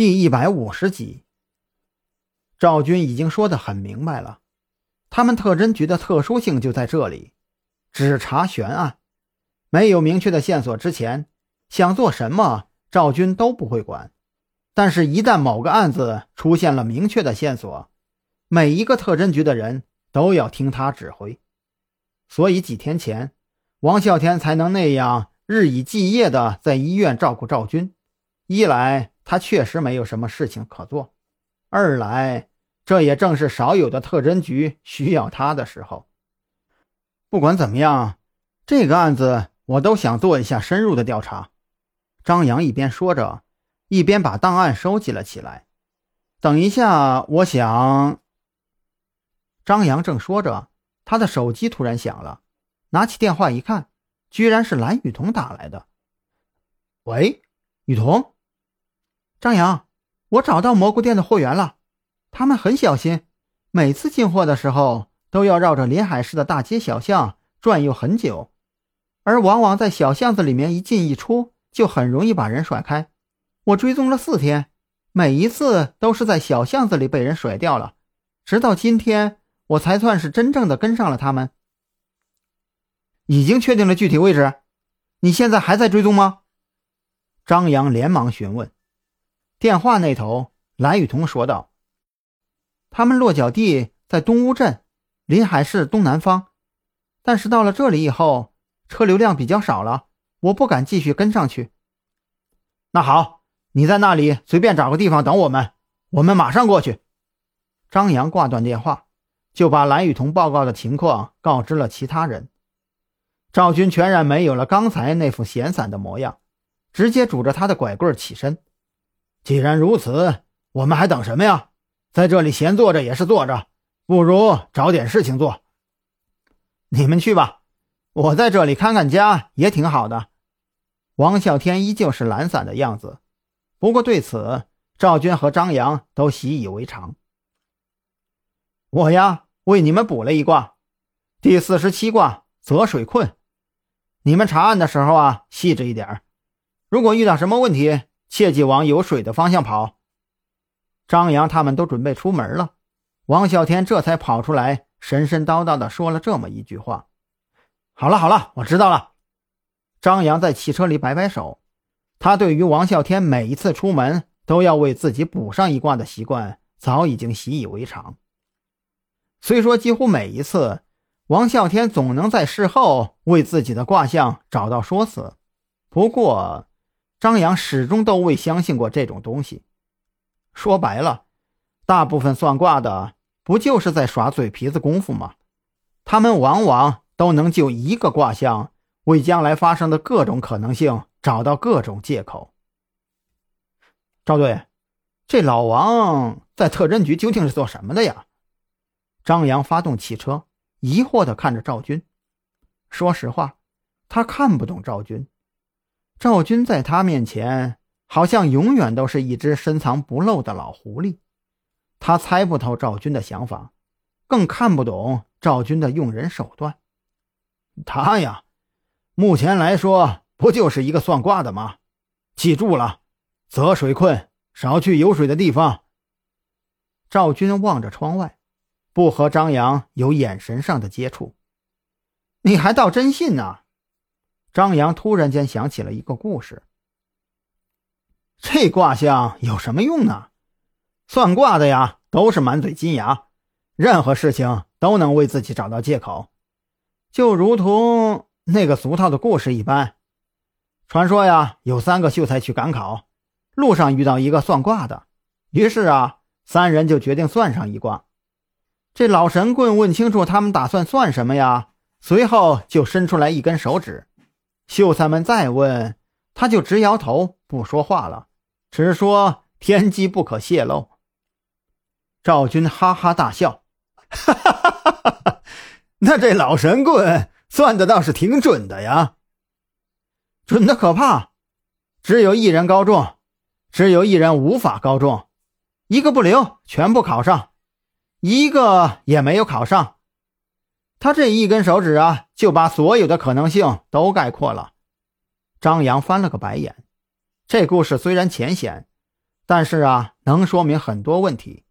第一百五十集。赵军已经说得很明白了，他们特侦局的特殊性就在这里，只查悬案，没有明确的线索之前，想做什么赵军都不会管。但是，一旦某个案子出现了明确的线索，每一个特侦局的人都要听他指挥。所以几天前，王啸天才能那样日以继夜的在医院照顾赵军。一来，他确实没有什么事情可做；二来，这也正是少有的特侦局需要他的时候。不管怎么样，这个案子我都想做一下深入的调查。张扬一边说着，一边把档案收集了起来。等一下，我想……张扬正说着。他的手机突然响了，拿起电话一看，居然是蓝雨桐打来的。喂，雨桐，张扬，我找到蘑菇店的货源了。他们很小心，每次进货的时候都要绕着临海市的大街小巷转悠很久，而往往在小巷子里面一进一出，就很容易把人甩开。我追踪了四天，每一次都是在小巷子里被人甩掉了，直到今天。我才算是真正的跟上了他们。已经确定了具体位置，你现在还在追踪吗？张扬连忙询问。电话那头，蓝雨桐说道：“他们落脚地在东乌镇，临海市东南方。但是到了这里以后，车流量比较少了，我不敢继续跟上去。”那好，你在那里随便找个地方等我们，我们马上过去。张扬挂断电话。就把蓝雨桐报告的情况告知了其他人。赵军全然没有了刚才那副闲散的模样，直接拄着他的拐棍起身。既然如此，我们还等什么呀？在这里闲坐着也是坐着，不如找点事情做。你们去吧，我在这里看看家也挺好的。王啸天依旧是懒散的样子，不过对此，赵军和张扬都习以为常。我呀，为你们补了一卦，第四十七卦泽水困。你们查案的时候啊，细致一点如果遇到什么问题，切记往有水的方向跑。张扬他们都准备出门了，王啸天这才跑出来，神神叨叨的说了这么一句话：“好了好了，我知道了。”张扬在汽车里摆摆手，他对于王啸天每一次出门都要为自己补上一卦的习惯，早已经习以为常。虽说几乎每一次，王啸天总能在事后为自己的卦象找到说辞，不过张扬始终都未相信过这种东西。说白了，大部分算卦的不就是在耍嘴皮子功夫吗？他们往往都能就一个卦象，为将来发生的各种可能性找到各种借口。赵队，这老王在特侦局究竟是做什么的呀？张扬发动汽车，疑惑地看着赵军。说实话，他看不懂赵军。赵军在他面前，好像永远都是一只深藏不露的老狐狸。他猜不透赵军的想法，更看不懂赵军的用人手段。他呀，目前来说，不就是一个算卦的吗？记住了，择水困，少去有水的地方。赵军望着窗外。不和张扬有眼神上的接触，你还倒真信呢？张扬突然间想起了一个故事。这卦象有什么用呢？算卦的呀，都是满嘴金牙，任何事情都能为自己找到借口，就如同那个俗套的故事一般。传说呀，有三个秀才去赶考，路上遇到一个算卦的，于是啊，三人就决定算上一卦。这老神棍问清楚他们打算算什么呀？随后就伸出来一根手指。秀才们再问，他就直摇头，不说话了，只说天机不可泄露。赵军哈哈大笑：“哈哈哈哈哈！那这老神棍算的倒是挺准的呀，准的可怕。只有一人高中，只有一人无法高中，一个不留，全部考上。”一个也没有考上，他这一根手指啊，就把所有的可能性都概括了。张扬翻了个白眼，这故事虽然浅显，但是啊，能说明很多问题。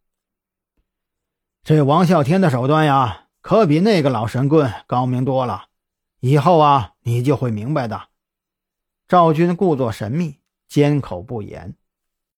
这王啸天的手段呀，可比那个老神棍高明多了。以后啊，你就会明白的。赵军故作神秘，缄口不言。